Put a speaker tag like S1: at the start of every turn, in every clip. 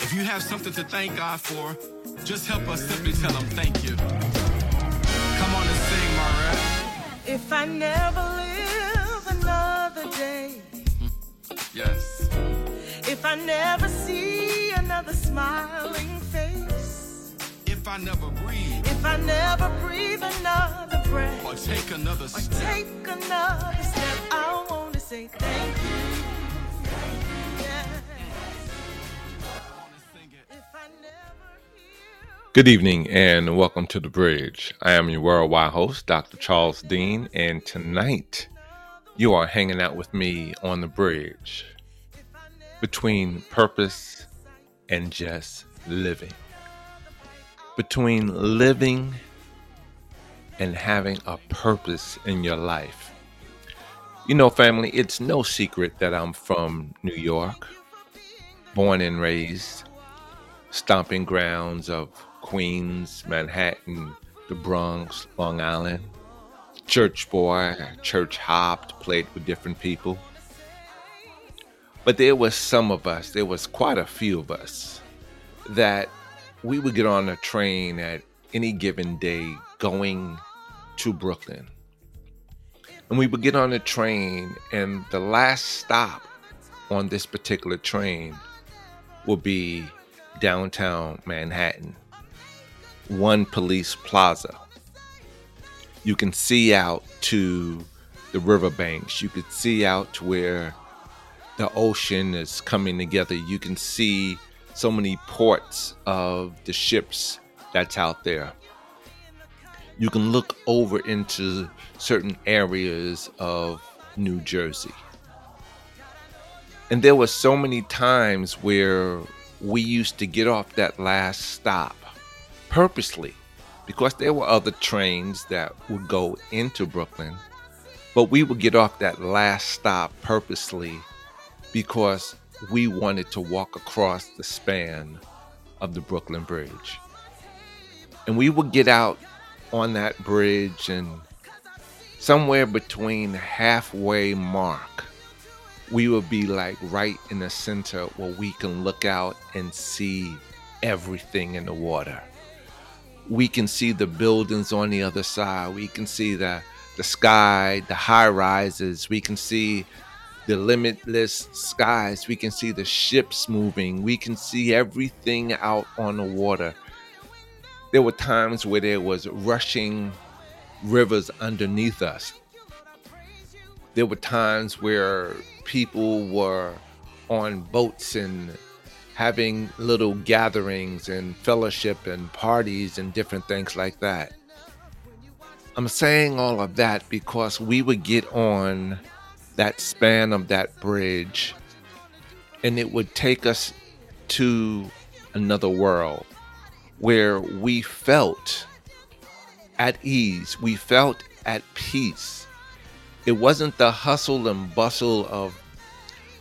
S1: If you have something to thank God for, just help us simply tell Him thank you. Come on and sing, Maria.
S2: If I never live another day,
S1: Yes.
S2: if I never see another smiling face,
S1: If I never breathe
S2: if I never breathe another breath,
S1: or take another
S2: or
S1: step,
S2: take another step, I want to say thank you.
S3: Good evening and welcome to The Bridge. I am your worldwide host, Dr. Charles Dean, and tonight you are hanging out with me on The Bridge between purpose and just living. Between living and having a purpose in your life. You know, family, it's no secret that I'm from New York, born and raised stomping grounds of Queens, Manhattan, the Bronx, Long Island. Church boy, church hopped, played with different people. But there was some of us, there was quite a few of us, that we would get on a train at any given day going to Brooklyn. And we would get on a train, and the last stop on this particular train will be downtown Manhattan, One Police Plaza. You can see out to the riverbanks. You could see out to where the ocean is coming together. You can see so many ports of the ships that's out there. You can look over into certain areas of New Jersey. And there were so many times where we used to get off that last stop purposely because there were other trains that would go into Brooklyn, but we would get off that last stop purposely because we wanted to walk across the span of the Brooklyn Bridge. And we would get out on that bridge and somewhere between halfway mark we would be like right in the center where we can look out and see everything in the water. We can see the buildings on the other side. We can see the the sky, the high rises. We can see the limitless skies. We can see the ships moving. We can see everything out on the water. There were times where there was rushing rivers underneath us. There were times where people were on boats and having little gatherings and fellowship and parties and different things like that. I'm saying all of that because we would get on that span of that bridge and it would take us to another world where we felt at ease, we felt at peace it wasn't the hustle and bustle of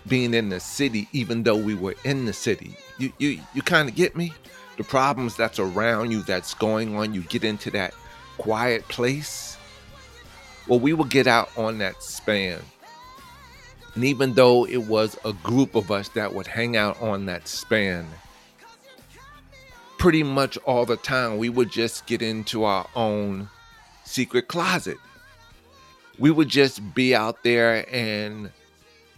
S3: being in the city even though we were in the city. You you you kind of get me? The problems that's around you that's going on you get into that quiet place? Well we would get out on that span. And even though it was a group of us that would hang out on that span pretty much all the time we would just get into our own secret closet we would just be out there and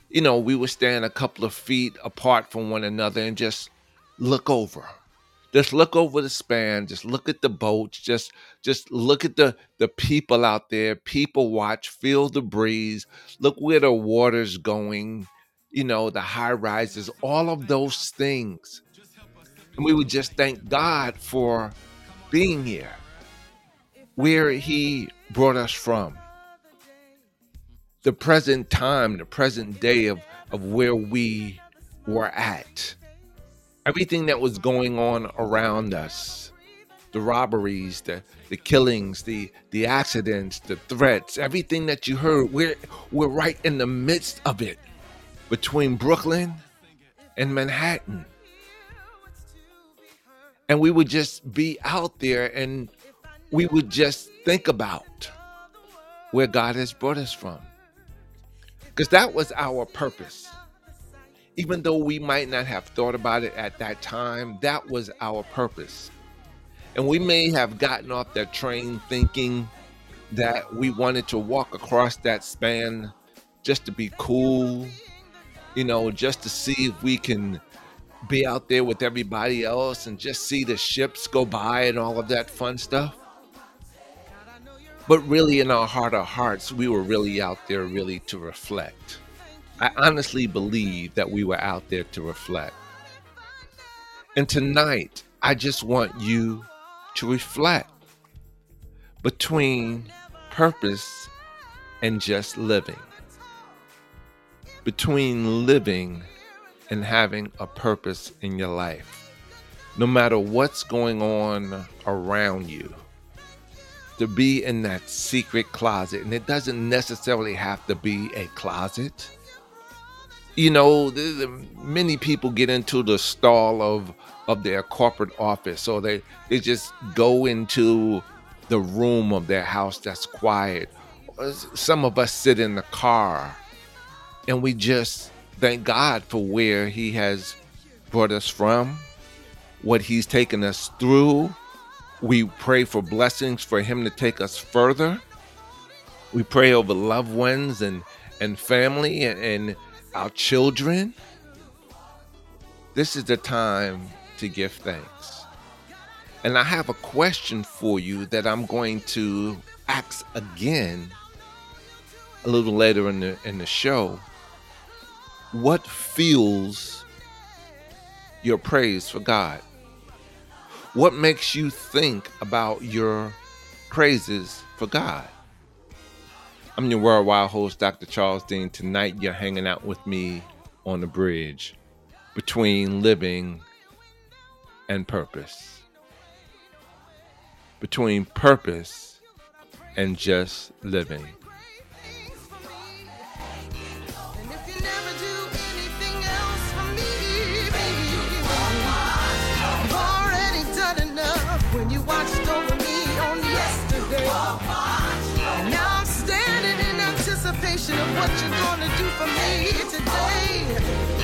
S3: you know we would stand a couple of feet apart from one another and just look over. Just look over the span just look at the boats just just look at the the people out there. People watch feel the breeze look where the water's going you know the high rises all of those things. And we would just thank god for being here where he brought us from the present time, the present day of, of where we were at. Everything that was going on around us, the robberies, the, the killings, the, the accidents, the threats, everything that you heard, we're, we're right in the midst of it between Brooklyn and Manhattan. And we would just be out there and we would just think about where God has brought us from because that was our purpose. even though we might not have thought about it at that time, that was our purpose. And we may have gotten off that train thinking that we wanted to walk across that span just to be cool, you know, just to see if we can be out there with everybody else and just see the ships go by and all of that fun stuff. But really, in our heart of hearts, we were really out there really to reflect. I honestly believe that we were out there to reflect. And tonight, I just want you to reflect between purpose and just living, between living and having a purpose in your life. No matter what's going on around you, to be in that secret closet, and it doesn't necessarily have to be a closet you know, many people get into the stall of of their corporate office, or they they just go into the room of their house that's quiet. Some of us sit in the car, and we just thank God for where He has brought us from, what He's taken us through. We pray for blessings for Him to take us further. We pray over loved ones and and family and, and our children, this is the time to give thanks. And I have a question for you that I'm going to ask again a little later in the in the show. What fuels your praise for God? What makes you think about your praises for God? I'm your worldwide host, Dr. Charles Dean. Tonight, you're hanging out with me on the bridge between living and purpose. Between purpose and just living.
S4: Of what you're gonna do for me today.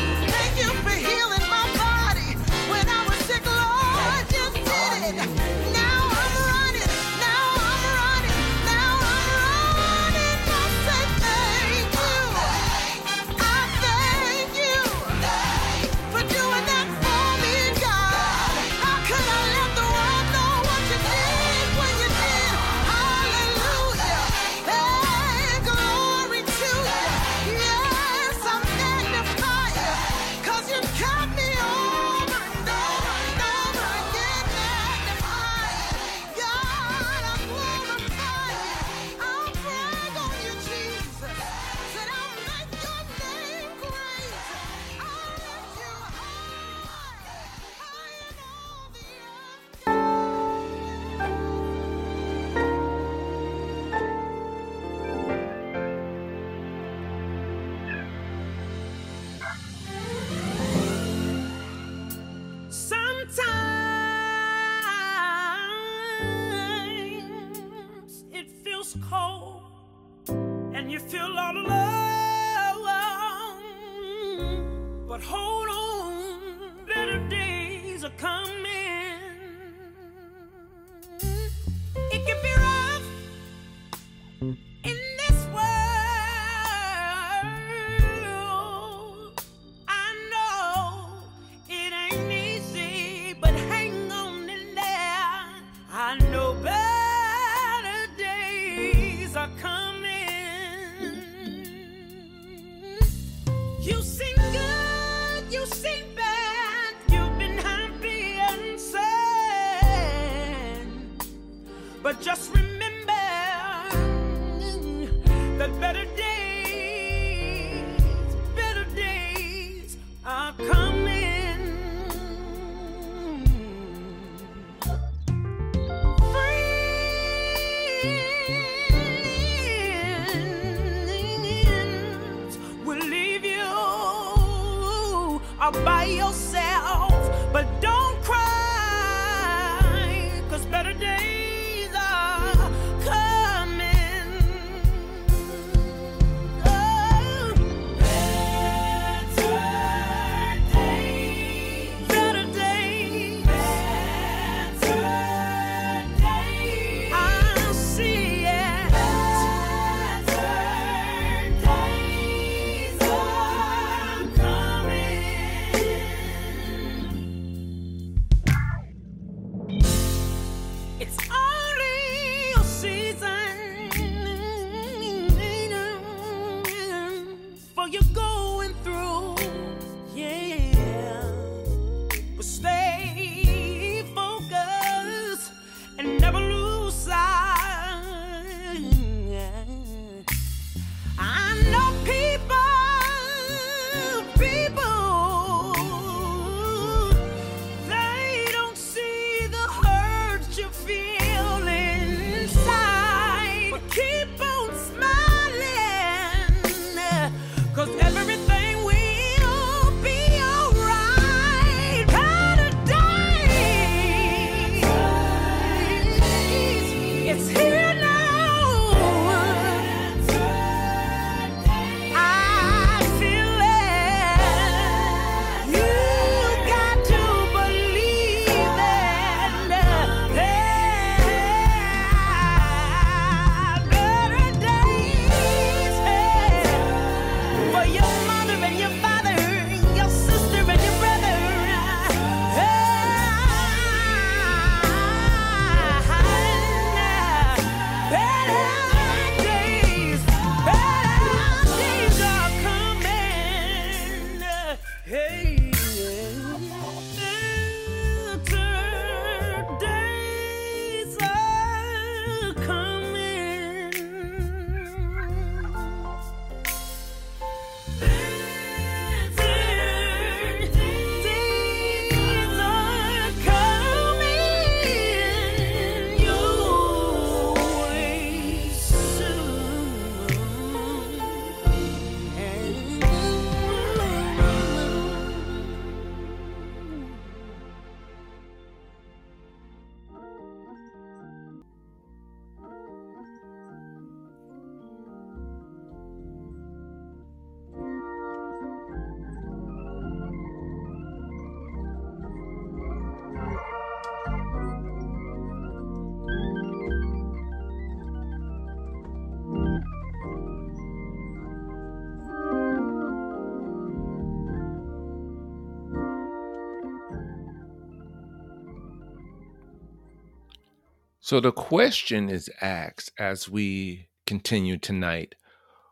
S3: So the question is asked as we continue tonight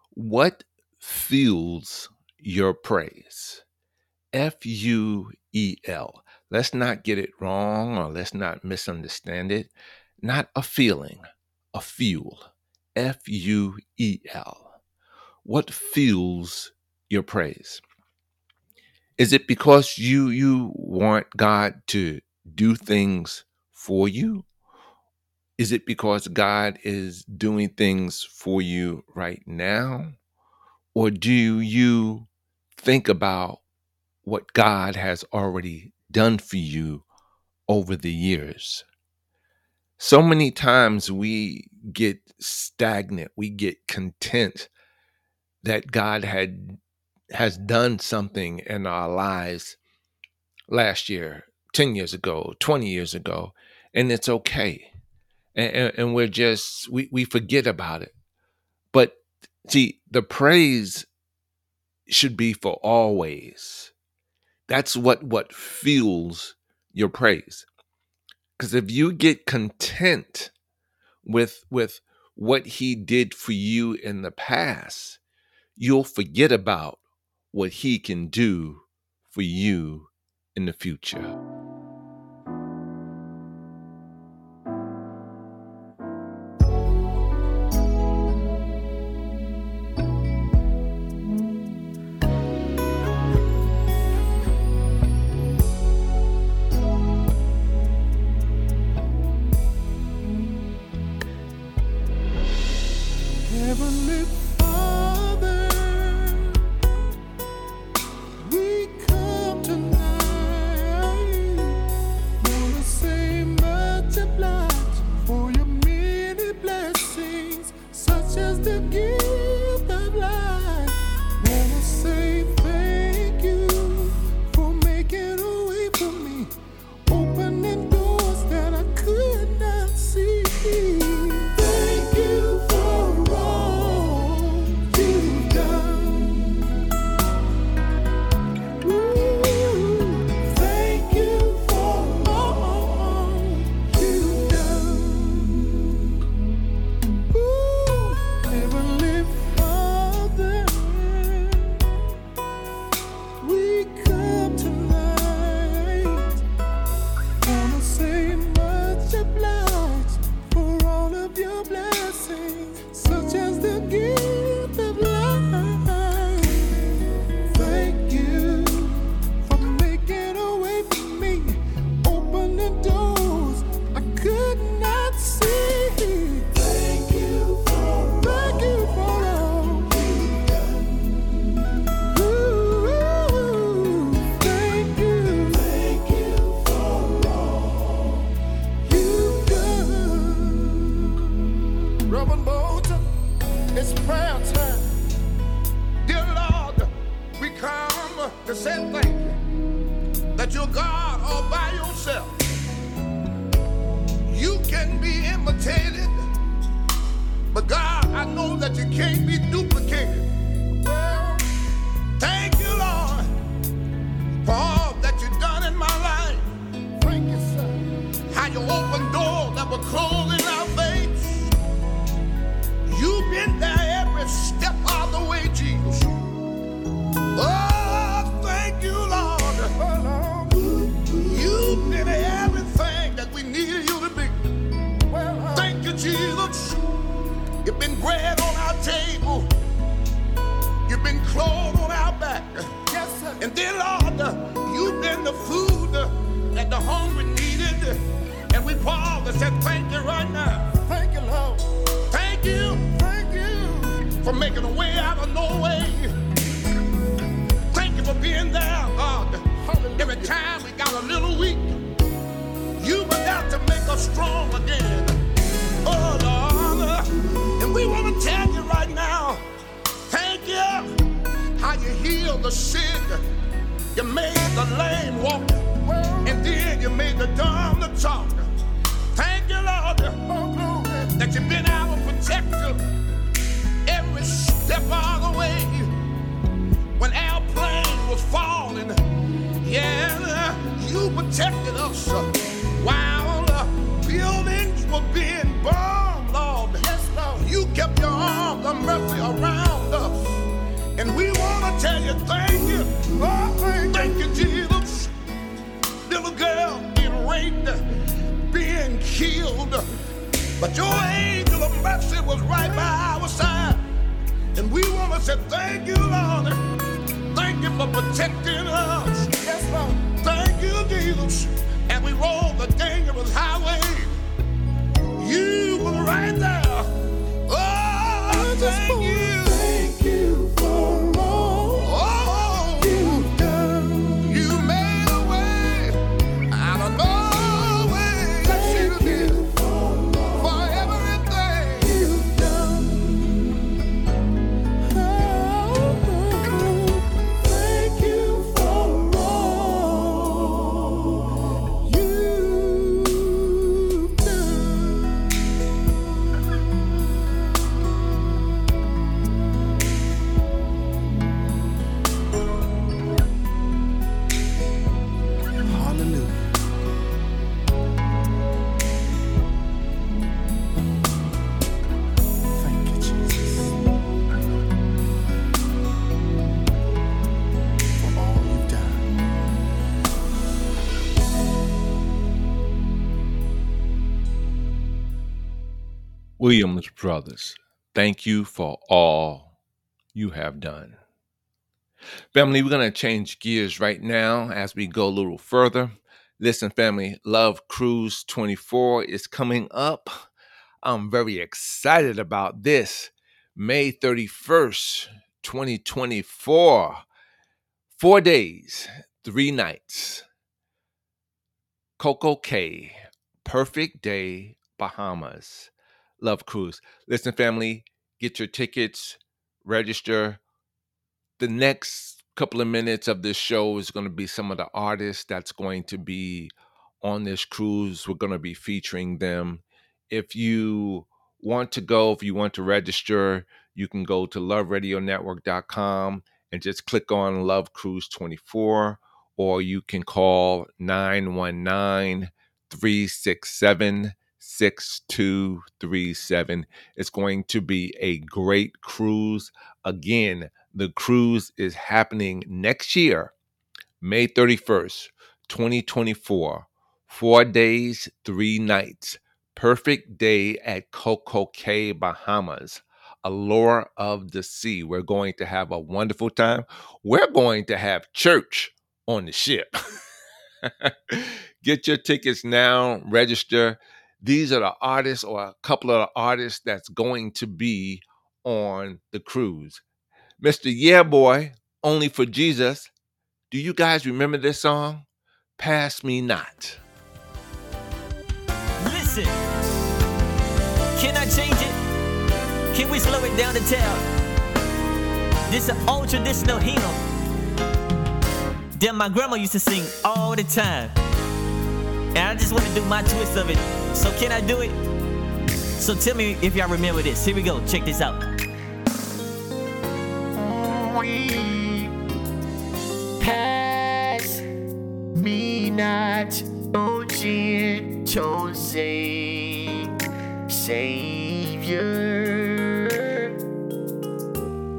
S3: what fuels your praise? F U E L. Let's not get it wrong or let's not misunderstand it. Not a feeling, a fuel. F U E L. What fuels your praise? Is it because you you want God to do things for you? Is it because God is doing things for you right now? Or do you think about what God has already done for you over the years? So many times we get stagnant, we get content that God had has done something in our lives last year, 10 years ago, 20 years ago, and it's okay and, and, and we're just we, we forget about it. But see the praise should be for always. That's what what fuels your praise. Because if you get content with with what he did for you in the past you'll forget about what he can do for you in the future
S5: protected us while buildings were being bombed, Lord. Yes, Lord. You kept your arms of mercy around us. And we want to tell you thank you. Oh, thank, thank you, Jesus. Little girl being raped, being killed. But your angel of mercy was right by our side. And we want to say thank you, Lord. Thank you for protecting us. Yes, Lord. Jesus. And we rolled the dangerous highway. You were right there. Oh, thank you.
S3: Williams Brothers, thank you for all you have done. Family, we're going to change gears right now as we go a little further. Listen, family, Luv Cruise 24 is coming up. I'm very excited about this. May 31st, 2024. Four days, three nights. Coco Cay, Perfect Day, Bahamas. Luv Cruise. Listen, family, get your tickets, register. The next couple of minutes of this show is going to be some of the artists that's going to be on this cruise. We're going to be featuring them. If you want to go, if you want to register, you can go to luvradionetwork.com and just click on Luv Cruise 24, or you can call 919 367 6237. It's going to be a great cruise. Again, the cruise is happening next year, May 31st, 2024. Four days, three nights. Perfect day at Coco Cay, Bahamas. Allure of the Sea. We're going to have a wonderful time. We're going to have church on the ship. Get your tickets now, register. These are the artists or a couple of the artists that's going to be on the cruise. Mr. Yeah Boy, Only for Jesus. Do you guys remember this song? Pass Me Not.
S6: Listen, can I change it? Can we slow it down to tell? This is an old traditional hymn that my grandma used to sing all the time. And I just want to do my twist of it. So can I do it? So tell me if y'all remember this. Here we go. Check this out.
S7: pass me not, O gentle Savior.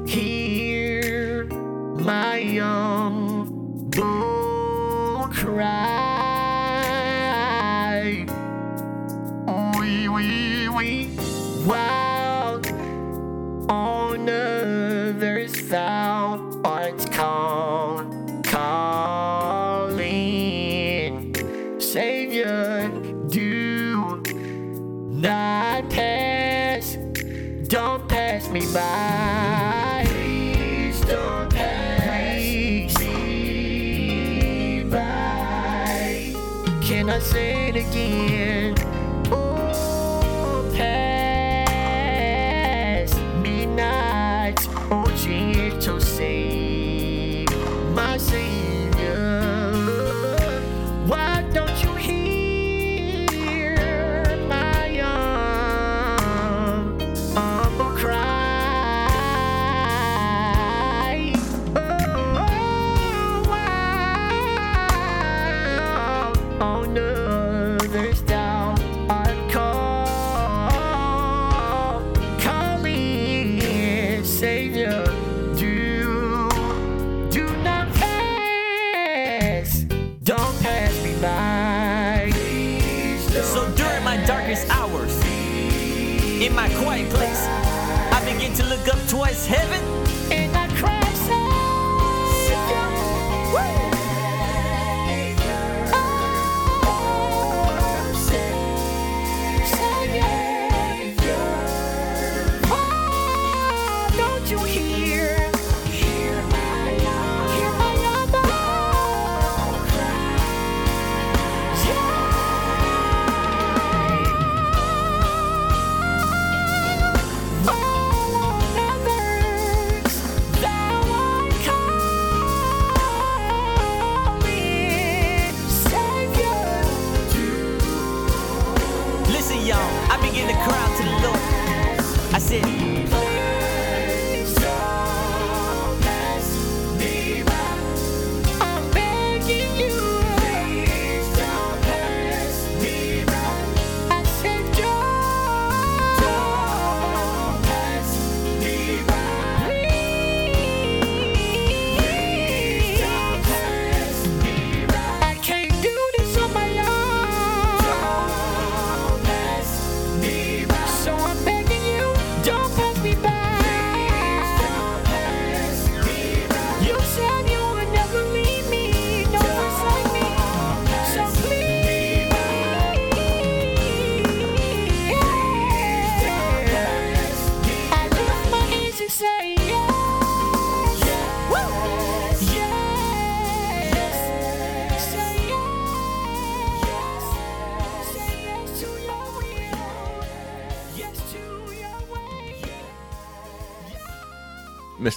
S7: Hear my humble cry. While on others thou art called, calling. Savior, do not pass, don't pass me by. Please don't pass me by. Can I say it again?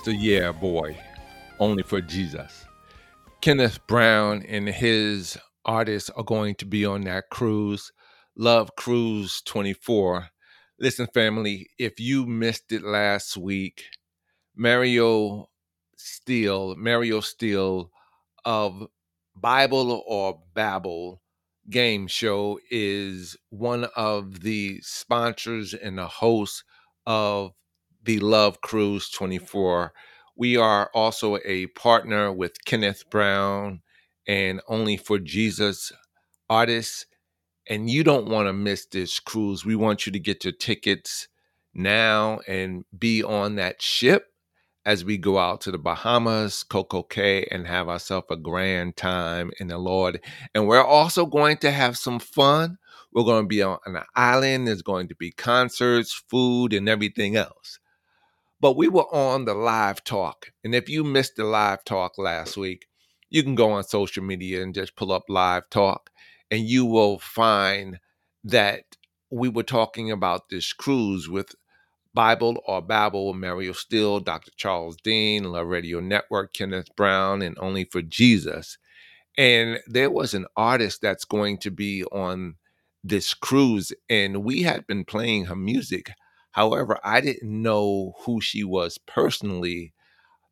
S3: Mr. Yeah Boy, only for Jesus. Kenneth Brown and his artists are going to be on that cruise, Luv Cruise 24. Listen, family, if you missed it last week, Mario Steel, Mario Steel of Bible or Babel game show is one of the sponsors and the hosts of the Luv Cruise 24. We are also a partner with Kenneth Brown and Only for Jesus artists. And you don't want to miss this cruise. We want you to get your tickets now and be on that ship as we go out to the Bahamas, Coco Cay, and have ourselves a grand time in the Lord. And we're also going to have some fun. We're going to be on an island. There's going to be concerts, food, and everything else. But we were on the live talk. And if you missed the live talk last week, you can go on social media and just pull up live talk, and you will find that we were talking about this cruise with Bible or Babel, Mario Steel, Dr. Charles Dean, Luv Radio Network, Kenneth Brown, and Only for Jesus. And there was an artist that's going to be on this cruise, and we had been playing her music. However, I didn't know who she was personally,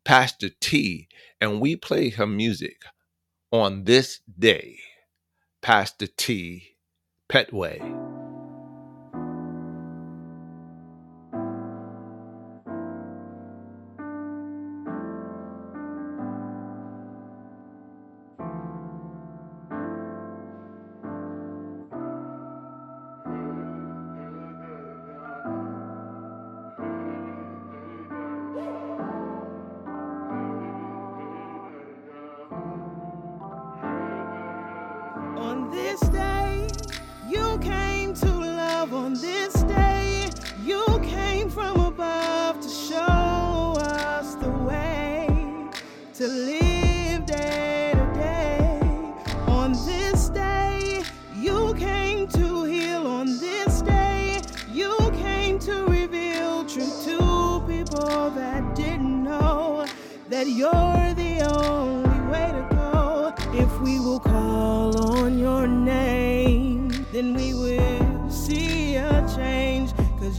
S3: Pastor T, and we played her music on this day, Pastor T, Petway.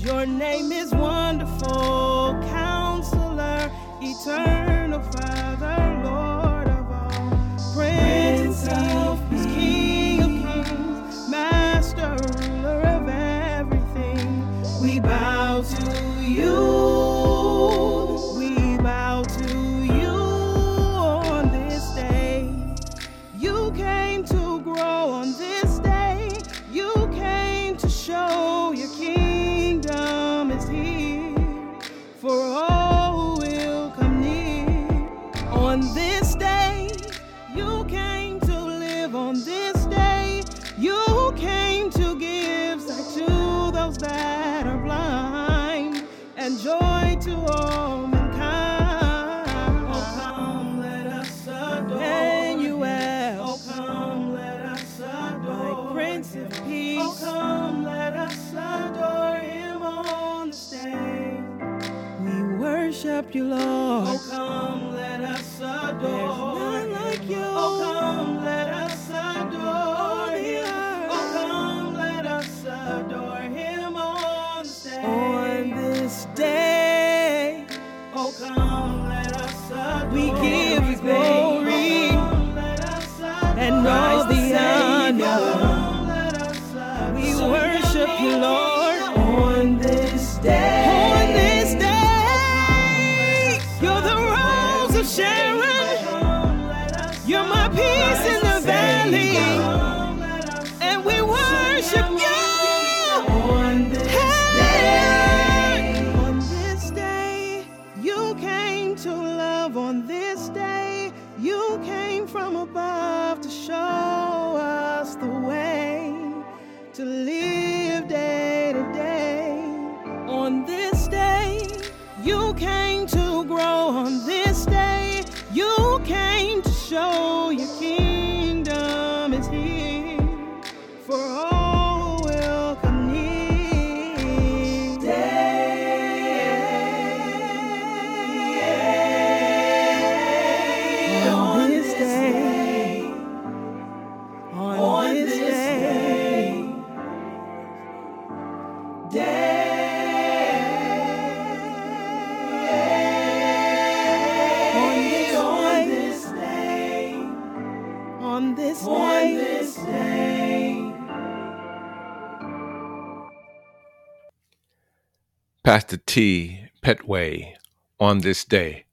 S2: Your name is wonderful, counselor, eternal Father, Lord of all, Prince of Peace, King of Kings, Master, ruler of everything. We bow to you. You, Lord. Oh, come, let us adore. There's none like you. Oh, come, let us adore Him. Oh, come, let us adore Him on the stage. On this day. Oh, come, let us adore. We give you glory oh, and all the honor. Oh, we worship you, Lord, on this day. Rose
S3: Pastor T. Petway on this day.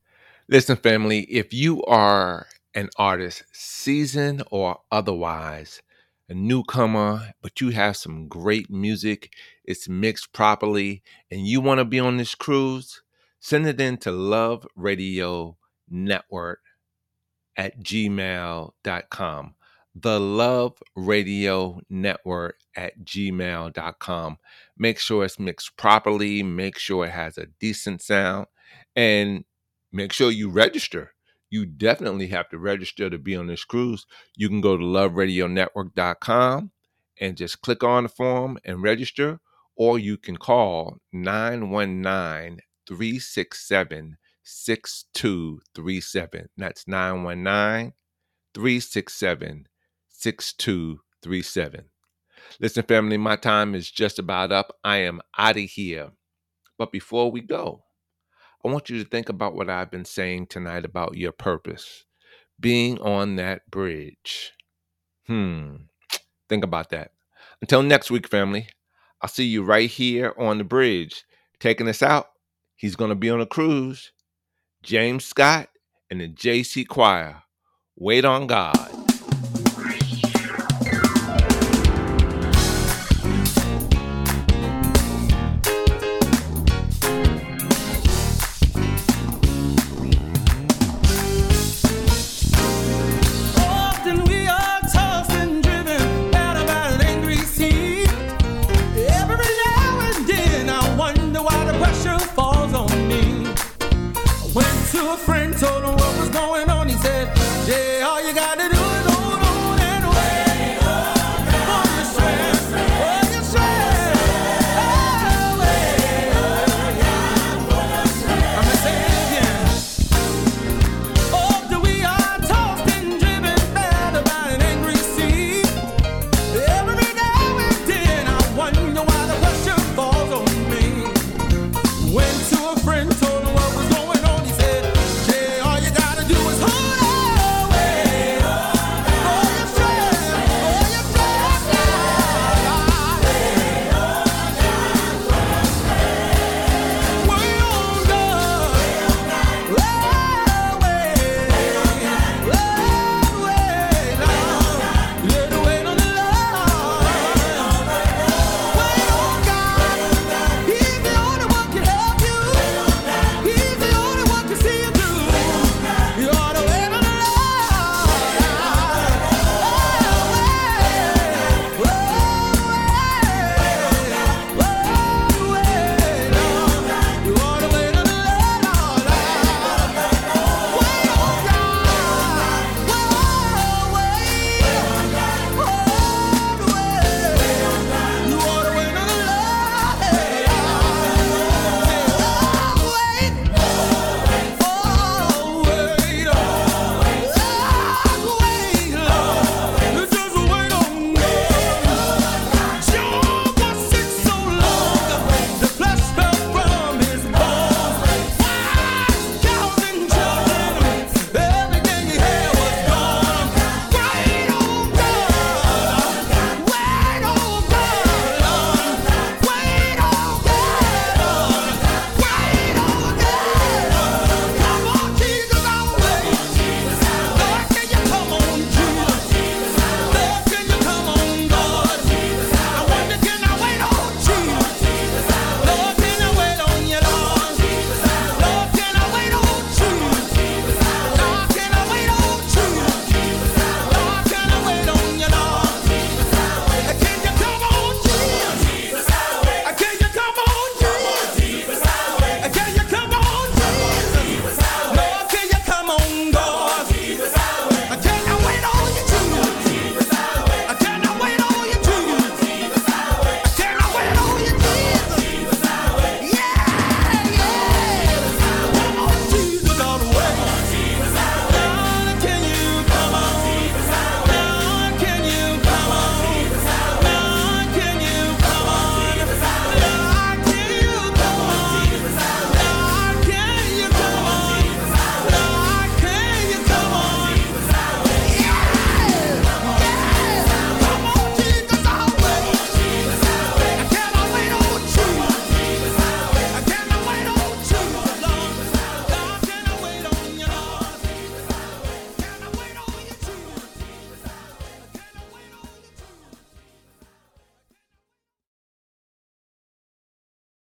S3: Listen, family, if you are an artist, seasoned or otherwise, a newcomer, but you have some great music, it's mixed properly, and you want to be on this cruise, send it in to Luv Radio Network at gmail.com. The Luv Radio Network at gmail.com. Make sure it's mixed properly, make sure it has a decent sound, and make sure you register. You definitely have to register to be on this cruise. You can go to luvradionetwork.com and just click on the form and register, or you can call 919 367 6237. That's 919 367 6237. Listen, family, my time is just about up. I am out of here. But before we go, I want you to think about what I've been saying tonight about your purpose being on that bridge. Hmm. Think about that. Until next week, family, I'll see you right here on the bridge. Taking us out, he's going to be on a cruise. James Scott and the JC Choir. Wait on God.